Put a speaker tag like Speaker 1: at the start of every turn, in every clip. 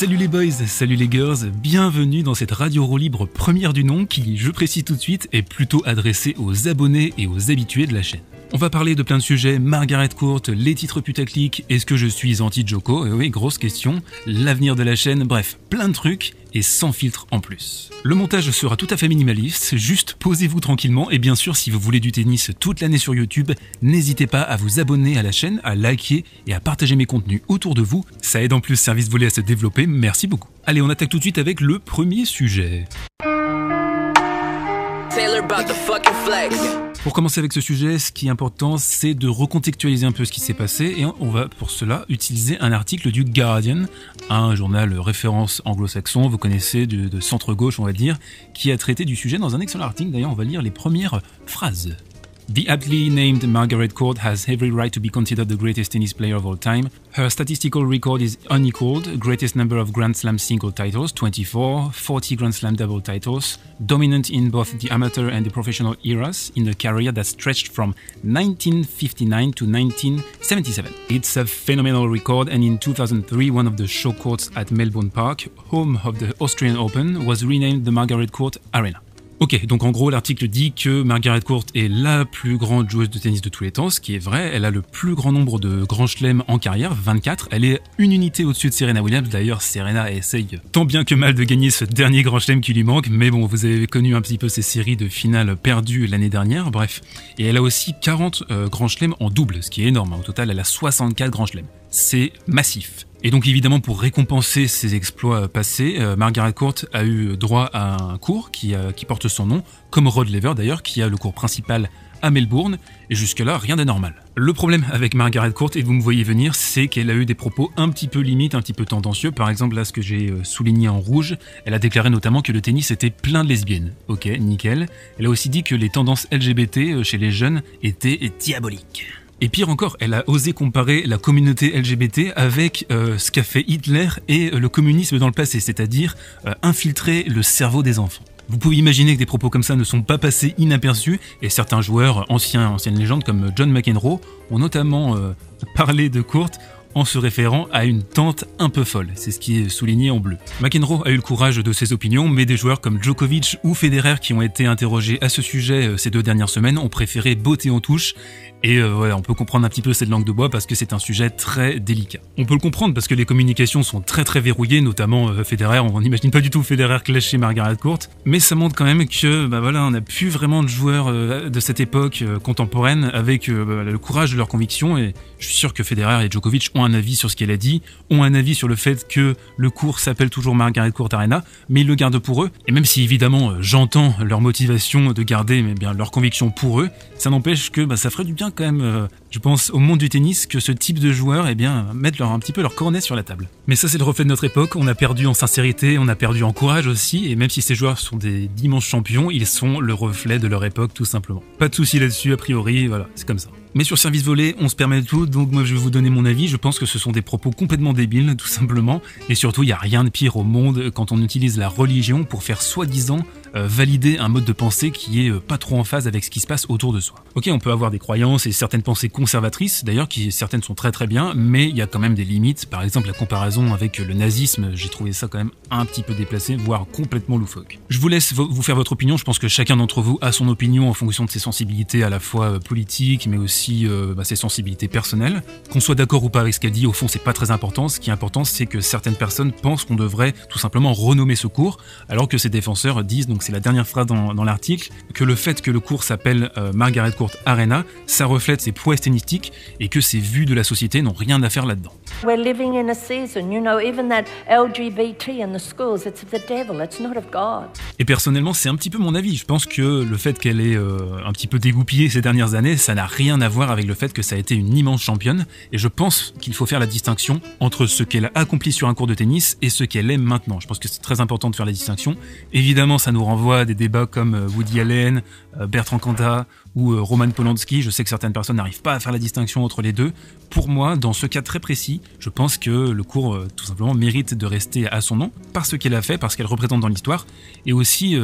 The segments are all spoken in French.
Speaker 1: Salut les boys, salut les girls, bienvenue dans cette radio roue libre première du nom qui, je précise tout de suite, est plutôt adressée aux abonnés et aux habitués de la chaîne. On va parler de plein de sujets, Margaret Court, les titres putaclic, est-ce que je suis anti-Joko? Eh oui, grosse question, l'avenir de la chaîne, bref, plein de trucs et sans filtre en plus. Le montage sera tout à fait minimaliste, juste posez-vous tranquillement et bien sûr si vous voulez du tennis toute l'année sur YouTube, n'hésitez pas à vous abonner à la chaîne, à liker et à partager mes contenus autour de vous, ça aide en plus Service Volé à se développer, merci beaucoup. Allez, on attaque tout de suite avec le premier sujet. Pour commencer avec ce sujet, ce qui est important, c'est de recontextualiser un peu ce qui s'est passé et on va pour cela utiliser un article du Guardian, un journal référence anglo-saxon, vous connaissez, de, centre-gauche on va dire, qui a traité du sujet dans un excellent article. D'ailleurs, on va lire les premières phrases. The aptly named Margaret Court has every right to be considered the greatest tennis player of all time. Her statistical record is unequaled, greatest number of Grand Slam single titles, 24, 40 Grand Slam double titles, dominant in both the amateur and the professional eras in a career that stretched from 1959 to 1977. It's a phenomenal record and in 2003 one of the show courts at Melbourne Park, home of the Australian Open, was renamed the Margaret Court Arena. Ok, donc en gros l'article dit que Margaret Court est la plus grande joueuse de tennis de tous les temps, ce qui est vrai, elle a le plus grand nombre de grands chelems en carrière, 24, elle est une unité au-dessus de Serena Williams, d'ailleurs Serena essaye tant bien que mal de gagner ce dernier grand chelem qui lui manque, mais bon, vous avez connu un petit peu ces séries de finales perdues l'année dernière, bref, et elle a aussi 40 euh, grands chelems en double, ce qui est énorme, au total elle a 64 grands chelems, c'est massif. Et donc évidemment pour récompenser ses exploits passés, euh, Margaret Court a eu droit à un cours qui, euh, qui porte son nom, comme Rod Lever d'ailleurs, qui a le cours principal à Melbourne, et jusque-là rien d'anormal. Le problème avec Margaret Court, et vous me voyez venir, c'est qu'elle a eu des propos un petit peu limites, un petit peu tendancieux. Par exemple, là ce que j'ai euh, souligné en rouge, elle a déclaré notamment que le tennis était plein de lesbiennes. Ok, nickel. Elle a aussi dit que les tendances LGBT chez les jeunes étaient diaboliques. Et pire encore, elle a osé comparer la communauté LGBT avec euh, ce qu'a fait Hitler et euh, le communisme dans le passé, c'est-à-dire euh, infiltrer le cerveau des enfants. Vous pouvez imaginer que des propos comme ça ne sont pas passés inaperçus, et certains joueurs, anciens, anciennes légendes comme John McEnroe, ont notamment parlé de Kurt en se référant à une tante un peu folle. C'est ce qui est souligné en bleu. McEnroe a eu le courage de ses opinions, mais des joueurs comme Djokovic ou Federer qui ont été interrogés à ce sujet ces deux dernières semaines ont préféré botter en touche et euh, voilà, on peut comprendre un petit peu cette langue de bois parce que c'est un sujet très délicat. On peut le comprendre parce que les communications sont très très verrouillées, notamment euh, Federer. On n'imagine pas du tout Federer clasher Margaret Court, mais ça montre quand même que bah voilà, on n'a plus vraiment de joueurs euh, de cette époque contemporaine avec bah, le courage de leurs convictions. Et je suis sûr que Federer et Djokovic ont un avis sur ce qu'elle a dit, ont un avis sur le fait que le cours s'appelle toujours Margaret Court Arena, mais ils le gardent pour eux. Et même si évidemment j'entends leur motivation de garder mais bien leurs convictions pour eux, ça n'empêche que bah, ça ferait du bien quand même, euh, je pense, au monde du tennis que ce type de joueurs eh bien, mettent leur, un petit peu leur cornet sur la table. Mais ça, c'est le reflet de notre époque. On a perdu en sincérité, on a perdu en courage aussi. Et même si ces joueurs sont des d'immenses champions, ils sont le reflet de leur époque, tout simplement. Pas de souci là-dessus, a priori, voilà, c'est comme ça. Mais sur service volé, on se permet tout, donc moi je vais vous donner mon avis. Je pense que ce sont des propos complètement débiles, tout simplement. Et surtout, il n'y a rien de pire au monde quand on utilise la religion pour faire soi-disant euh, valider un mode de pensée qui est euh, pas trop en phase avec ce qui se passe autour de soi. Ok, on peut avoir des croyances et certaines pensées conservatrices, d'ailleurs, qui certaines sont très très bien, mais il y a quand même des limites. Par exemple, la comparaison avec le nazisme, j'ai trouvé ça quand même un petit peu déplacé, voire complètement loufoque. Je vous laisse vous faire votre opinion. Je pense que chacun d'entre vous a son opinion en fonction de ses sensibilités à la fois euh, politiques, mais aussi bah, ses sensibilités personnelles. Qu'on soit d'accord ou pas avec ce qu'elle dit, au fond, c'est pas très important. Ce qui est important, c'est que certaines personnes pensent qu'on devrait tout simplement renommer ce cours, alors que ses défenseurs disent donc c'est la dernière phrase dans, dans l'article, que le fait que le cours s'appelle euh, Margaret Court Arena, ça reflète ses prouesses et que ses vues de la société n'ont rien à faire là-dedans.
Speaker 2: We're living in a season, you know, even that LGBT in the schools, it's of the devil, it's not of God.
Speaker 1: Et personnellement, c'est un petit peu mon avis. Je pense que le fait qu'elle ait euh, un petit peu dégoupillé ces dernières années, ça n'a rien à voir avec le fait que ça a été une immense championne. Et je pense qu'il faut faire la distinction entre ce qu'elle a accompli sur un cours de tennis et ce qu'elle est maintenant. Je pense que c'est très important de faire la distinction. Évidemment, ça nous renvoie à des débats comme euh, Woody Allen, euh, Bertrand Cantat ou euh, Roman Polanski. Je sais que certaines personnes n'arrivent pas à faire la distinction entre les deux. Pour moi, dans ce cas très précis, je pense que le cours, euh, tout simplement, mérite de rester à son nom, parce qu'elle a fait, parce qu'elle représente dans l'histoire, et aussi...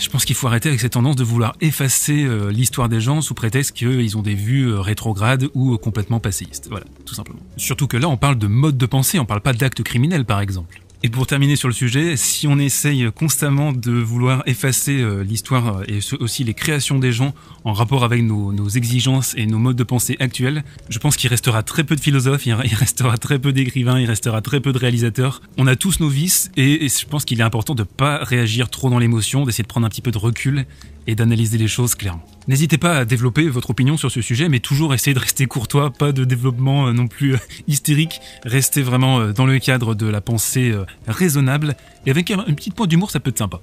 Speaker 1: Je pense qu'il faut arrêter avec cette tendance de vouloir effacer euh, l'histoire des gens sous prétexte qu'ils ont des vues euh, rétrogrades ou euh, complètement passéistes. Voilà, tout simplement. Surtout que là, on parle de mode de pensée, on parle pas d'actes criminels par exemple. Et pour terminer sur le sujet, si on essaye constamment de vouloir effacer euh, l'histoire euh, et aussi les créations des gens en rapport avec nos, exigences et nos modes de pensée actuels, je pense qu'il restera très peu de philosophes, il restera très peu d'écrivains, il restera très peu de réalisateurs. On a tous nos vices et, et je pense qu'il est important de pas réagir trop dans l'émotion, d'essayer de prendre un petit peu de recul et d'analyser les choses clairement. N'hésitez pas à développer votre opinion sur ce sujet, mais toujours essayer de rester courtois, pas de développement euh, non plus euh, hystérique. Restez vraiment euh, dans le cadre de la pensée raisonnable et avec un, une petite pointe d'humour, ça peut être sympa.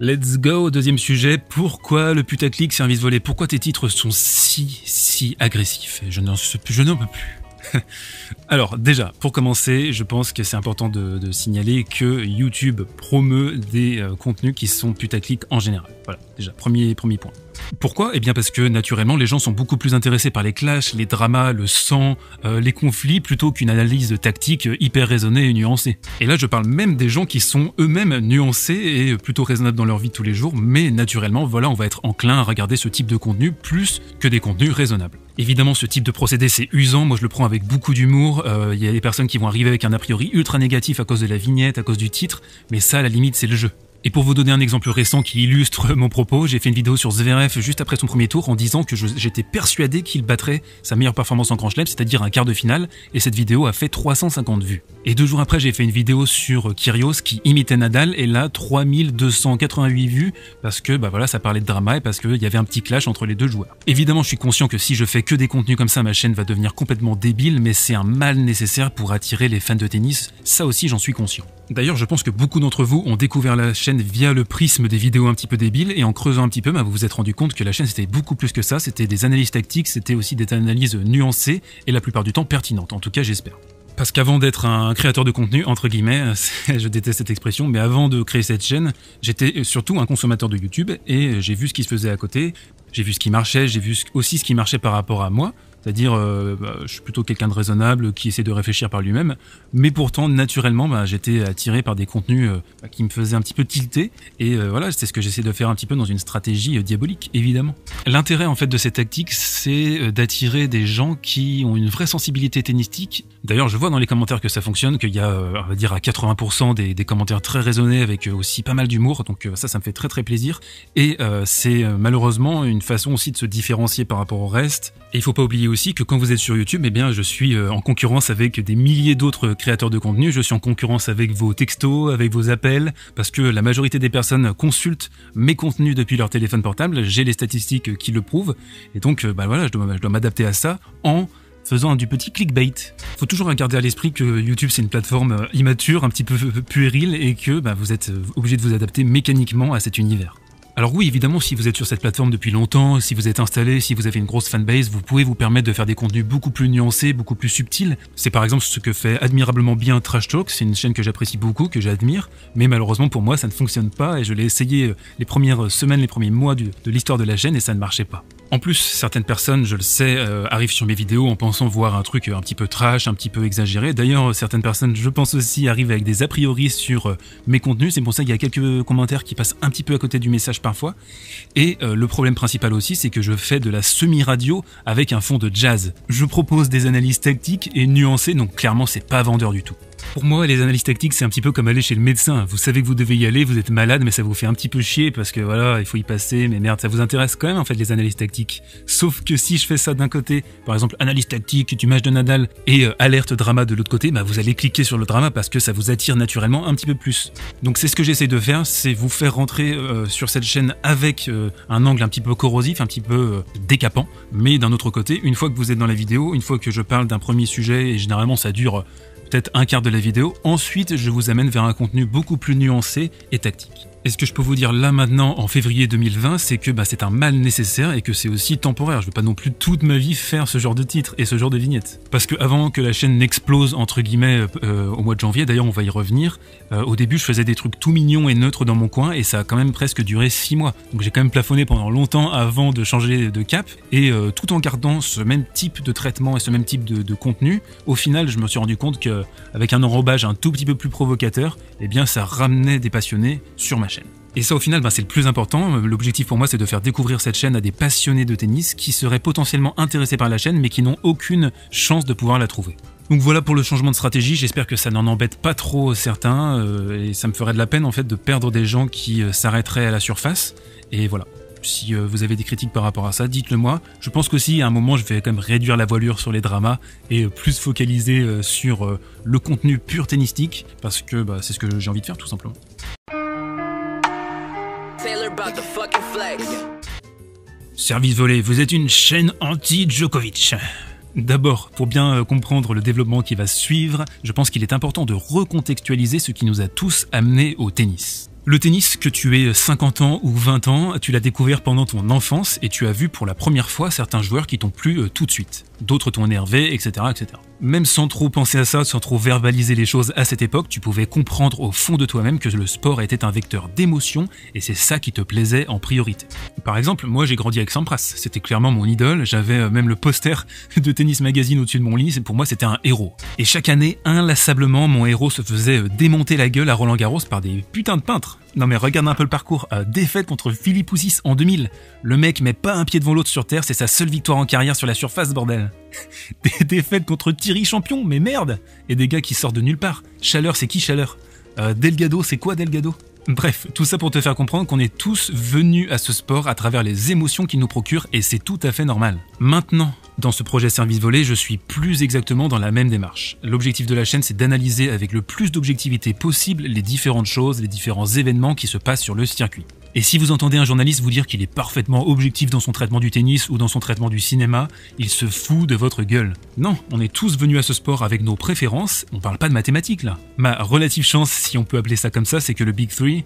Speaker 1: Let's go, deuxième sujet. Pourquoi le putaclic service volé? Pourquoi tes titres sont si, si agressifs? Je n'en peux plus. Alors déjà, pour commencer, je pense que c'est important de, signaler que YouTube promeut des euh, contenus qui sont putaclic en général. Voilà, déjà, premier, point. Pourquoi? Eh bien parce que naturellement, les gens sont beaucoup plus intéressés par les clashs, les dramas, le sang, euh, les conflits, plutôt qu'une analyse tactique hyper raisonnée et nuancée. Et là, je parle même des gens qui sont eux-mêmes nuancés et plutôt raisonnables dans leur vie tous les jours, mais naturellement, voilà, on va être enclin à regarder ce type de contenu plus que des contenus raisonnables. Évidemment, ce type de procédé, c'est usant. Moi, je le prends avec beaucoup d'humour. Euh, Il y a des personnes qui vont arriver avec un a priori ultra négatif à cause de la vignette, à cause du titre, mais ça, à la limite, c'est le jeu. Et pour vous donner un exemple récent qui illustre mon propos, j'ai fait une vidéo sur Zverev juste après son premier tour en disant que j'étais persuadé qu'il battrait sa meilleure performance en Grand Chelem, c'est-à-dire un quart de finale, et cette vidéo a fait 350 vues. Et deux jours après, j'ai fait une vidéo sur Kyrgios qui imitait Nadal, et là, 3288 vues, parce que bah voilà, ça parlait de drama et parce qu'il y avait un petit clash entre les deux joueurs. Évidemment, je suis conscient que si je fais que des contenus comme ça, ma chaîne va devenir complètement débile, mais c'est un mal nécessaire pour attirer les fans de tennis, ça aussi j'en suis conscient. D'ailleurs, je pense que beaucoup d'entre vous ont découvert la chaîne via le prisme des vidéos un petit peu débiles, et en creusant un petit peu, bah, vous vous êtes rendu compte que la chaîne c'était beaucoup plus que ça, c'était des analyses tactiques, c'était aussi des analyses nuancées, et la plupart du temps pertinentes, en tout cas j'espère. Parce qu'avant d'être un créateur de contenu, entre guillemets, je déteste cette expression, mais avant de créer cette chaîne, j'étais surtout un consommateur de YouTube et j'ai vu ce qui se faisait à côté, j'ai vu ce qui marchait, j'ai vu aussi ce qui marchait par rapport à moi. C'est-à-dire, euh, bah, je suis plutôt quelqu'un de raisonnable qui essaie de réfléchir par lui-même, mais pourtant, naturellement, bah, j'étais attiré par des contenus euh, bah, qui me faisaient un petit peu tilter, et euh, voilà, c'est ce que j'essaie de faire un petit peu dans une stratégie diabolique, évidemment. L'intérêt en fait de cette tactique, c'est d'attirer des gens qui ont une vraie sensibilité tennistique. D'ailleurs, je vois dans les commentaires que ça fonctionne, qu'il y a, on va dire, à 80% des, commentaires très raisonnés avec aussi pas mal d'humour, donc ça, ça me fait très très plaisir. Et c'est malheureusement une façon aussi de se différencier par rapport au reste. Et il faut pas oublier aussi que quand vous êtes sur YouTube, eh bien, je suis euh, en concurrence avec des milliers d'autres créateurs de contenu. Je suis en concurrence avec vos textos, avec vos appels, parce que la majorité des personnes consultent mes contenus depuis leur téléphone portable. J'ai les statistiques qui le prouvent. Et donc, euh, bah voilà, je dois, m'adapter à ça en faisant du petit clickbait. Faut toujours garder à l'esprit que YouTube c'est une plateforme euh, immature, un petit peu puérile et que bah, vous êtes obligé de vous adapter mécaniquement à cet univers. Alors oui, évidemment, si vous êtes sur cette plateforme depuis longtemps, si vous êtes installé, si vous avez une grosse fanbase, vous pouvez vous permettre de faire des contenus beaucoup plus nuancés, beaucoup plus subtils. C'est par exemple ce que fait admirablement bien Trash Talk, c'est une chaîne que j'apprécie beaucoup, que j'admire, mais malheureusement pour moi ça ne fonctionne pas et je l'ai essayé euh, les premières semaines, les premiers mois de l'histoire de la chaîne et ça ne marchait pas. En plus, certaines personnes, je le sais, euh, arrivent sur mes vidéos en pensant voir un truc euh, un petit peu trash, un petit peu exagéré. D'ailleurs, euh, certaines personnes, je pense aussi, arrivent avec des a priori sur mes contenus. C'est pour ça qu'il y a quelques commentaires qui passent un petit peu à côté du message parfois. Et le problème principal aussi, c'est que je fais de la semi-radio avec un fond de jazz. Je propose des analyses tactiques et nuancées, donc clairement, c'est pas vendeur du tout. Pour moi, les analyses tactiques, c'est un petit peu comme aller chez le médecin. Vous savez que vous devez y aller, vous êtes malade, mais ça vous fait un petit peu chier parce que voilà, il faut y passer. Mais merde, ça vous intéresse quand même en fait les analyses tactiques. Sauf que si je fais ça d'un côté, par exemple analyse tactique du match de Nadal et euh, alerte drama de l'autre côté, bah vous allez cliquer sur le drama parce que ça vous attire naturellement un petit peu plus. Donc c'est ce que j'essaie de faire, c'est vous faire rentrer euh, sur cette chaîne avec euh, un angle un petit peu corrosif, un petit peu décapant. Mais d'un autre côté, une fois que vous êtes dans la vidéo, une fois que je parle d'un premier sujet et généralement ça dure peut-être un quart de la vidéo. Ensuite, je vous amène vers un contenu beaucoup plus nuancé et tactique. Et ce que je peux vous dire là maintenant, en février 2020, c'est que bah, c'est un mal nécessaire et que c'est aussi temporaire. Je vais pas non plus toute ma vie faire ce genre de titre et ce genre de vignettes. Parce que avant que la chaîne n'explose, entre guillemets, euh, au mois de janvier, d'ailleurs on va y revenir, euh, au début je faisais des trucs tout mignons et neutres dans mon coin et ça a quand même presque duré 6 mois. Donc j'ai quand même plafonné pendant longtemps avant de changer de cap et euh, tout en gardant ce même type de traitement et ce même type de, de contenu, au final je me suis rendu compte qu'avec un enrobage un tout petit peu plus provocateur, eh bien ça ramenait des passionnés sur ma chaîne. Et ça, au final, ben, c'est le plus important. L'objectif pour moi, c'est de faire découvrir cette chaîne à des passionnés de tennis qui seraient potentiellement intéressés par la chaîne, mais qui n'ont aucune chance de pouvoir la trouver. Donc voilà pour le changement de stratégie. J'espère que ça n'en embête pas trop certains, euh, et ça me ferait de la peine en fait de perdre des gens qui euh, s'arrêteraient à la surface. Et voilà. Si euh, vous avez des critiques par rapport à ça, dites-le moi. Je pense qu'aussi, à un moment, je vais quand même réduire la voilure sur les dramas et plus focaliser sur le contenu pur tennistique, parce que bah, c'est ce que j'ai envie de faire tout simplement. Service volé, vous êtes une chaîne anti-Djokovic. D'abord, pour bien euh, comprendre le développement qui va suivre, je pense qu'il est important de recontextualiser ce qui nous a tous amenés au tennis. Le tennis, que tu aies 50 ans ou 20 ans, tu l'as découvert pendant ton enfance et tu as vu pour la première fois certains joueurs qui t'ont plu euh, tout de suite. D'autres t'ont énervé, etc., etc. Même sans trop penser à ça, sans trop verbaliser les choses à cette époque, tu pouvais comprendre au fond de toi-même que le sport était un vecteur d'émotion et c'est ça qui te plaisait en priorité. Par exemple, moi j'ai grandi avec Sampras, c'était clairement mon idole, j'avais euh, même le poster de Tennis Magazine au-dessus de mon lit, pour moi c'était un héros. Et chaque année, inlassablement, mon héros se faisait euh, démonter la gueule à Roland Garros par des putains de peintres. Non mais regarde un peu le parcours. Euh, défaite contre Philippe Poussis en 2000. Le mec met pas un pied devant l'autre sur terre, c'est sa seule victoire en carrière sur la surface, bordel. Des défaites contre Thierry Champion, mais merde Et des gars qui sortent de nulle part. Chaleur, c'est qui Chaleur? Euh, Delgado, c'est quoi Delgado? Bref, tout ça pour te faire comprendre qu'on est tous venus à ce sport à travers les émotions qu'il nous procure et c'est tout à fait normal. Maintenant, dans ce projet service volé, je suis plus exactement dans la même démarche. L'objectif de la chaîne, c'est d'analyser avec le plus d'objectivité possible les différentes choses, les différents événements qui se passent sur le circuit. Et si vous entendez un journaliste vous dire qu'il est parfaitement objectif dans son traitement du tennis ou dans son traitement du cinéma, il se fout de votre gueule. Non, on est tous venus à ce sport avec nos préférences, on parle pas de mathématiques là. Ma relative chance, si on peut appeler ça comme ça, c'est que le Big Three,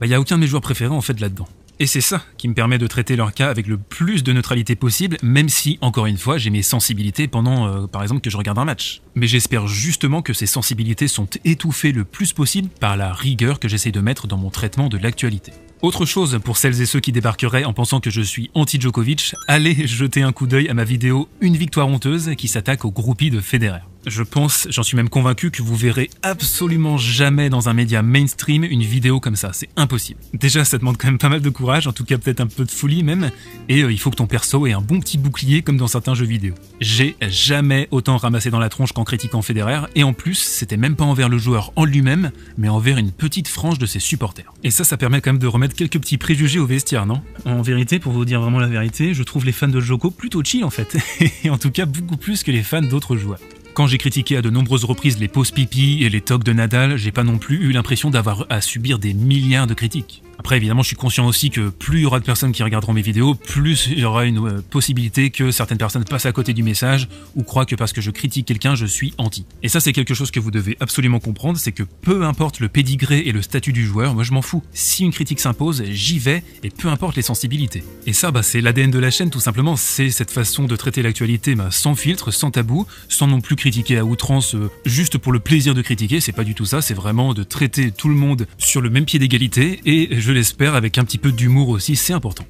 Speaker 1: bah y a aucun de mes joueurs préférés en fait là-dedans. Et c'est ça qui me permet de traiter leur cas avec le plus de neutralité possible, même si, encore une fois, j'ai mes sensibilités pendant, euh, par exemple, que je regarde un match. Mais j'espère justement que ces sensibilités sont étouffées le plus possible par la rigueur que j'essaie de mettre dans mon traitement de l'actualité. Autre chose pour celles et ceux qui débarqueraient en pensant que je suis anti-Djokovic, allez jeter un coup d'œil à ma vidéo Une victoire honteuse qui s'attaque au groupie de Federer. Je pense, j'en suis même convaincu, que vous verrez absolument jamais dans un média mainstream une vidéo comme ça. C'est impossible. Déjà, ça demande quand même pas mal de courage, en tout cas peut-être un peu de folie même, et euh, il faut que ton perso ait un bon petit bouclier comme dans certains jeux vidéo. J'ai jamais autant ramassé dans la tronche qu'en critiquant Federer, et en plus, c'était même pas envers le joueur en lui-même, mais envers une petite frange de ses supporters. Et ça, ça permet quand même de remettre quelques petits préjugés au vestiaire, non? En vérité, pour vous dire vraiment la vérité, je trouve les fans de Joko plutôt chill en fait, et en tout cas beaucoup plus que les fans d'autres joueurs. Quand j'ai critiqué à de nombreuses reprises les pauses pipi et les tocs de Nadal, j'ai pas non plus eu l'impression d'avoir à subir des milliards de critiques. Après, évidemment, je suis conscient aussi que plus il y aura de personnes qui regarderont mes vidéos, plus il y aura une euh, possibilité que certaines personnes passent à côté du message ou croient que parce que je critique quelqu'un, je suis anti. Et ça, c'est quelque chose que vous devez absolument comprendre, c'est que peu importe le pédigré et le statut du joueur, moi je m'en fous. Si une critique s'impose, j'y vais et peu importe les sensibilités. Et ça, bah, c'est l'ADN de la chaîne tout simplement, c'est cette façon de traiter l'actualité bah, sans filtre, sans tabou, sans non plus critiquer à outrance euh, juste pour le plaisir de critiquer, c'est pas du tout ça, c'est vraiment de traiter tout le monde sur le même pied d'égalité et je l'espère, avec un petit peu d'humour aussi, c'est important.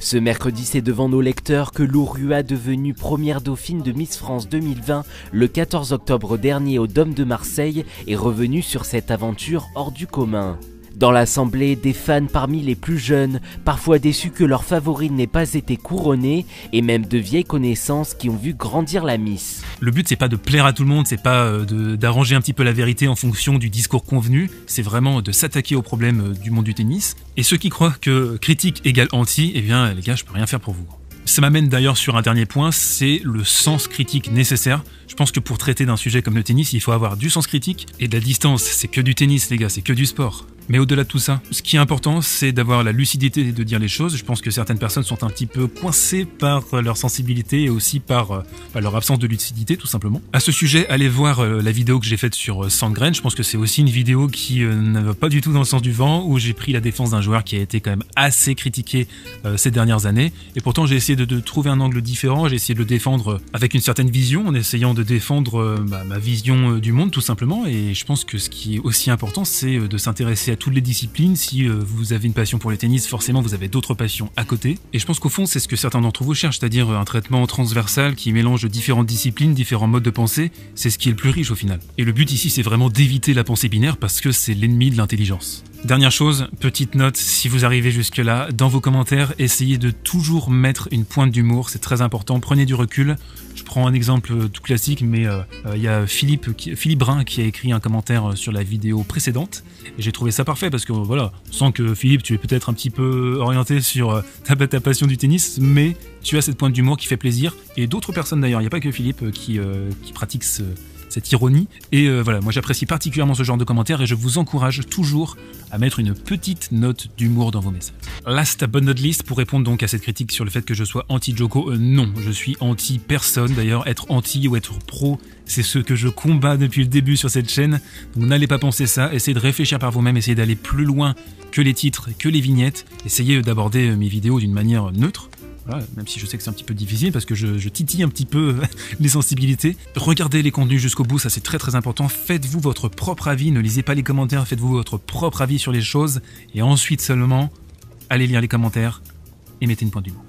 Speaker 3: Ce mercredi, c'est devant nos lecteurs que Rua, devenue première dauphine de Miss France 2020 le 14 octobre dernier au Dôme de Marseille, est revenue sur cette aventure hors du commun. Dans l'assemblée, des fans parmi les plus jeunes, parfois déçus que leur favori n'ait pas été couronné, et même de vieilles connaissances qui ont vu grandir la Miss.
Speaker 1: Le but c'est pas de plaire à tout le monde, c'est pas euh, d'arranger un petit peu la vérité en fonction du discours convenu, c'est vraiment de s'attaquer aux problèmes euh, du monde du tennis. Et ceux qui croient que critique égale anti, eh bien les gars, je peux rien faire pour vous. Ça m'amène d'ailleurs sur un dernier point, c'est le sens critique nécessaire. Je pense que pour traiter d'un sujet comme le tennis, il faut avoir du sens critique et de la distance. C'est que du tennis, les gars, c'est que du sport. Mais au-delà de tout ça, ce qui est important, c'est d'avoir la lucidité de dire les choses. Je pense que certaines personnes sont un petit peu coincées par leur sensibilité et aussi par, euh, par leur absence de lucidité, tout simplement. À ce sujet, allez voir euh, la vidéo que j'ai faite sur euh, Sandgren. Je pense que c'est aussi une vidéo qui ne va pas du tout dans le sens du vent, où j'ai pris la défense d'un joueur qui a été quand même assez critiqué ces dernières années. Et pourtant, j'ai essayé de, de, trouver un angle différent. J'ai essayé de le défendre avec une certaine vision, en essayant de défendre bah, ma vision du monde, tout simplement. Et je pense que ce qui est aussi important, c'est de s'intéresser à toutes les disciplines. Si vous avez une passion pour le tennis, forcément, vous avez d'autres passions à côté. Et je pense qu'au fond, c'est ce que certains d'entre vous cherchent, c'est-à-dire un traitement transversal qui mélange différentes disciplines, différents modes de pensée. C'est ce qui est le plus riche au final. Et le but ici, c'est vraiment d'éviter la pensée binaire parce que c'est l'ennemi de l'intelligence. Dernière chose, petite note, si vous arrivez jusque-là, dans vos commentaires, essayez de toujours mettre une pointe d'humour, c'est très important, prenez du recul. Je prends un exemple tout classique, mais euh, euh, il y a Philippe, Philippe Brun qui a écrit un commentaire sur la vidéo précédente, et j'ai trouvé ça parfait parce que voilà, sans que Philippe, tu es peut-être un petit peu orienté sur euh, ta, passion du tennis, mais tu as cette pointe d'humour qui fait plaisir, et d'autres personnes d'ailleurs, il n'y a pas que Philippe qui pratique ce, cette ironie. Et euh, voilà, moi j'apprécie particulièrement ce genre de commentaires et je vous encourage toujours à mettre une petite note d'humour dans vos messages. Last but not least, pour répondre donc à cette critique sur le fait que je sois anti-Joko, euh, non, je suis anti-personne. D'ailleurs, être anti ou être pro, c'est ce que je combats depuis le début sur cette chaîne. N'allez pas penser ça, essayez de réfléchir par vous-même, essayez d'aller plus loin que les titres, que les vignettes, essayez d'aborder euh, mes vidéos d'une manière neutre même si je sais que c'est un petit peu difficile parce que je, titille un petit peu les sensibilités. Regardez les contenus jusqu'au bout, ça c'est très très important. Faites-vous votre propre avis, ne lisez pas les commentaires, faites-vous votre propre avis sur les choses et ensuite seulement allez lire les commentaires et mettez une pointe d'humour.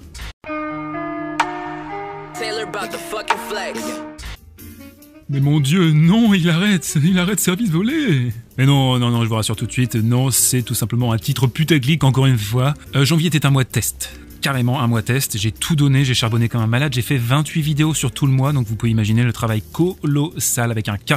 Speaker 1: Mais mon dieu, non, il arrête, il arrête service volé. Mais non, non, non, je vous rassure tout de suite, non, c'est tout simplement un titre putaclic encore une fois. Euh, janvier était un mois de test carrément un mois test. J'ai tout donné, j'ai charbonné comme un malade. J'ai fait 28 vidéos sur tout le mois, donc vous pouvez imaginer le travail colossal avec un K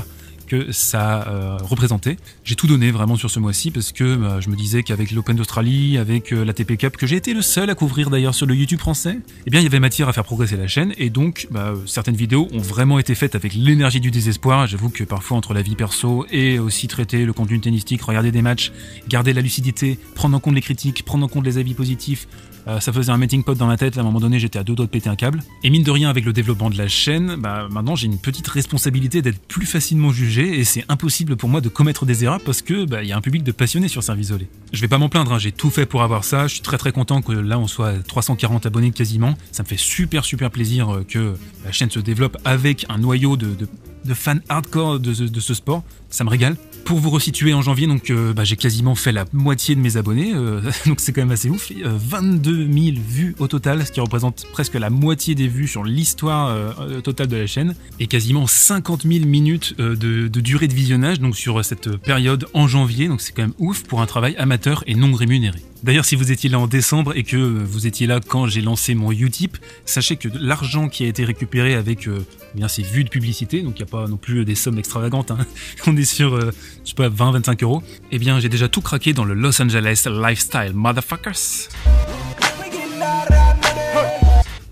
Speaker 1: que ça euh, représentait. J'ai tout donné vraiment sur ce mois-ci parce que bah, je me disais qu'avec l'Open d'Australie, avec euh, la TP Cup, que j'ai été le seul à couvrir d'ailleurs sur le YouTube français, eh bien il y avait matière à faire progresser la chaîne et donc bah, certaines vidéos ont vraiment été faites avec l'énergie du désespoir. J'avoue que parfois entre la vie perso et aussi traiter le contenu tennistique, regarder des matchs, garder la lucidité, prendre en compte les critiques, prendre en compte les avis positifs, euh, ça faisait un meeting pot dans la tête. À un moment donné, j'étais à deux doigts de péter un câble. Et mine de rien, avec le développement de la chaîne, bah, maintenant j'ai une petite responsabilité d'être plus facilement jugé et c'est impossible pour moi de commettre des erreurs parce que bah, y a un public de passionnés sur Service Isolé. Je vais pas m'en plaindre, hein, j'ai tout fait pour avoir ça. Je suis très très content que là on soit à 340 abonnés quasiment. Ça me fait super super plaisir euh, que la chaîne se développe avec un noyau de, fans hardcore de, ce sport. Ça me régale. Pour vous resituer en janvier, donc euh, bah, j'ai quasiment fait la moitié de mes abonnés, euh, donc c'est quand même assez ouf. 22 000 vues au total, ce qui représente presque la moitié des vues sur l'histoire totale de la chaîne, et quasiment 50 000 minutes de, de, durée de visionnage, donc sur cette période en janvier, donc c'est quand même ouf pour un travail amateur et non rémunéré. D'ailleurs, si vous étiez là en décembre et que vous étiez là quand j'ai lancé mon Utip, sachez que l'argent qui a été récupéré avec euh, eh bien ces vues de publicité, donc il n'y a pas non plus des sommes extravagantes, hein. on est sur, euh, pas, 20-25 euros, eh bien j'ai déjà tout craqué dans le Los Angeles Lifestyle Motherfuckers.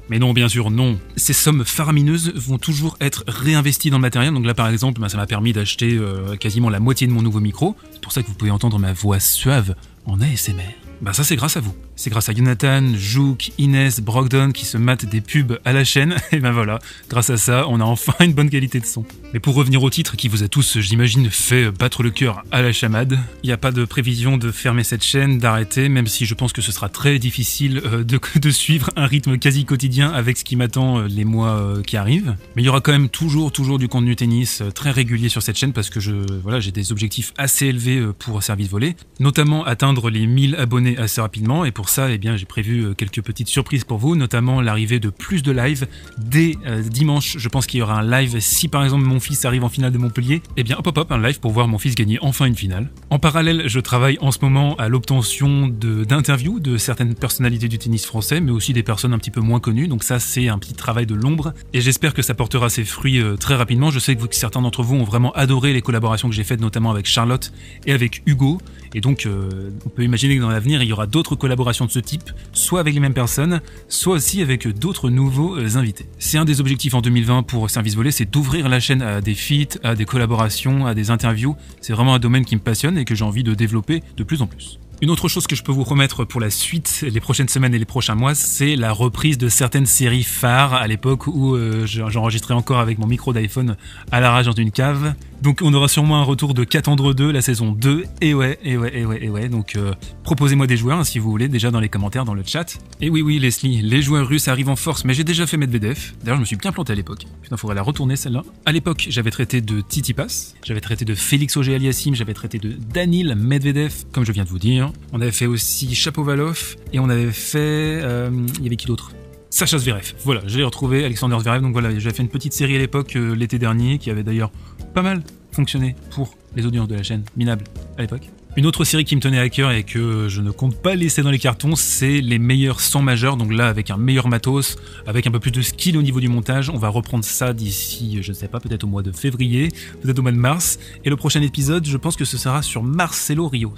Speaker 1: Mais non, bien sûr, non. Ces sommes faramineuses vont toujours être réinvesties dans le matériel. Donc là, par exemple, bah, ça m'a permis d'acheter euh, quasiment la moitié de mon nouveau micro. C'est pour ça que vous pouvez entendre ma voix suave en ASMR. Bah ça c'est grâce à vous. C'est grâce à Jonathan, Jouk, Inès, Brogdon qui se matent des pubs à la chaîne. Et ben voilà, grâce à ça, on a enfin une bonne qualité de son. Mais pour revenir au titre qui vous a tous, j'imagine, fait battre le cœur à la chamade, il n'y a pas de prévision de fermer cette chaîne, d'arrêter, même si je pense que ce sera très difficile euh, de, de suivre un rythme quasi quotidien avec ce qui m'attend euh, les mois euh, qui arrivent. Mais il y aura quand même toujours, toujours du contenu tennis très régulier sur cette chaîne parce que je, voilà, j'ai des objectifs assez élevés pour Service Volé, notamment atteindre les 1000 abonnés assez rapidement. Et pour ça, eh bien, j'ai prévu quelques petites surprises pour vous, notamment l'arrivée de plus de lives dès dimanche. Je pense qu'il y aura un live si par exemple mon fils arrive en finale de Montpellier. Eh bien, hop hop hop, un live pour voir mon fils gagner enfin une finale. En parallèle, je travaille en ce moment à l'obtention d'interviews de, certaines personnalités du tennis français, mais aussi des personnes un petit peu moins connues. Donc ça, c'est un petit travail de l'ombre. Et j'espère que ça portera ses fruits euh, très rapidement. Je sais que, certains d'entre vous ont vraiment adoré les collaborations que j'ai faites, notamment avec Charlotte et avec Hugo. Et donc, euh, on peut imaginer que dans l'avenir, il y aura d'autres collaborations collaboration de ce type, soit avec les mêmes personnes, soit aussi avec d'autres nouveaux euh, invités. C'est un des objectifs en 2020 pour Service Volé, c'est d'ouvrir la chaîne à des feats, à des collaborations, à des interviews. C'est vraiment un domaine qui me passionne et que j'ai envie de développer de plus en plus. Une autre chose que je peux vous promettre pour la suite, les prochaines semaines et les prochains mois, c'est la reprise de certaines séries phares à l'époque où euh, j'enregistrais encore avec mon micro d'iPhone à la rage dans une cave. Donc on aura sûrement un retour de Catandre 2, la saison 2. Et ouais, et ouais, et ouais, et ouais. Donc euh, proposez-moi des joueurs hein, si vous voulez, déjà dans les commentaires, dans le chat. Et oui, oui, Leslie, les joueurs russes arrivent en force, mais j'ai déjà fait Medvedev. D'ailleurs, je me suis bien planté à l'époque. Putain, faudrait la retourner celle-là. À l'époque, j'avais traité de Titi Pass, j'avais traité de Félix Auger j'avais traité de Danil Medvedev, comme je viens de vous dire. On avait fait aussi Chapovalov, et on avait fait. Euh, il y avait qui d'autre? Sacha Zverev. Voilà, j'ai retrouvé Alexander Zverev. Donc voilà, j'avais fait une petite série à l'époque, euh, l'été dernier, qui avait d'ailleurs pas mal fonctionné pour les audiences de la chaîne, minable à l'époque. Une autre série qui me tenait à cœur et que je ne compte pas laisser dans les cartons, c'est les meilleurs 100 majeurs. Donc là, avec un meilleur matos, avec un peu plus de skill au niveau du montage, on va reprendre ça d'ici, je ne sais pas, peut-être au mois de février, peut-être au mois de mars. Et le prochain épisode, je pense que ce sera sur Marcelo Rios.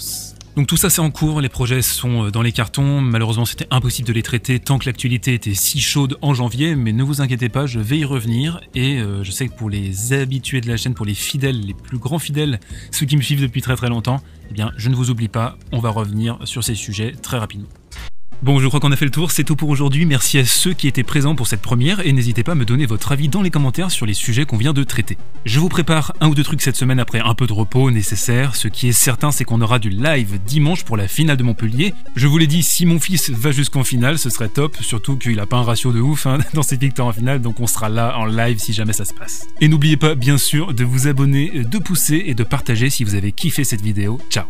Speaker 1: Donc tout ça c'est en cours, les projets sont euh, dans les cartons, malheureusement c'était impossible de les traiter tant que l'actualité était si chaude en janvier, mais ne vous inquiétez pas, je vais y revenir. Et euh, je sais que pour les habitués de la chaîne, pour les fidèles, les plus grands fidèles, ceux qui me suivent depuis très très longtemps, eh bien je ne vous oublie pas, on va revenir sur ces sujets très rapidement. Bon, je crois qu'on a fait le tour, c'est tout pour aujourd'hui. Merci à ceux qui étaient présents pour cette première et n'hésitez pas à me donner votre avis dans les commentaires sur les sujets qu'on vient de traiter. Je vous prépare un ou deux trucs cette semaine après un peu de repos nécessaire. Ce qui est certain, c'est qu'on aura du live dimanche pour la finale de Montpellier. Je vous l'ai dit, si mon fils va jusqu'en finale, ce serait top, surtout qu'il a pas un ratio de ouf hein, dans ses victoires en finale, donc on sera là en live si jamais ça se passe. Et n'oubliez pas, bien sûr, de vous abonner, de pousser et de partager si vous avez kiffé cette vidéo. Ciao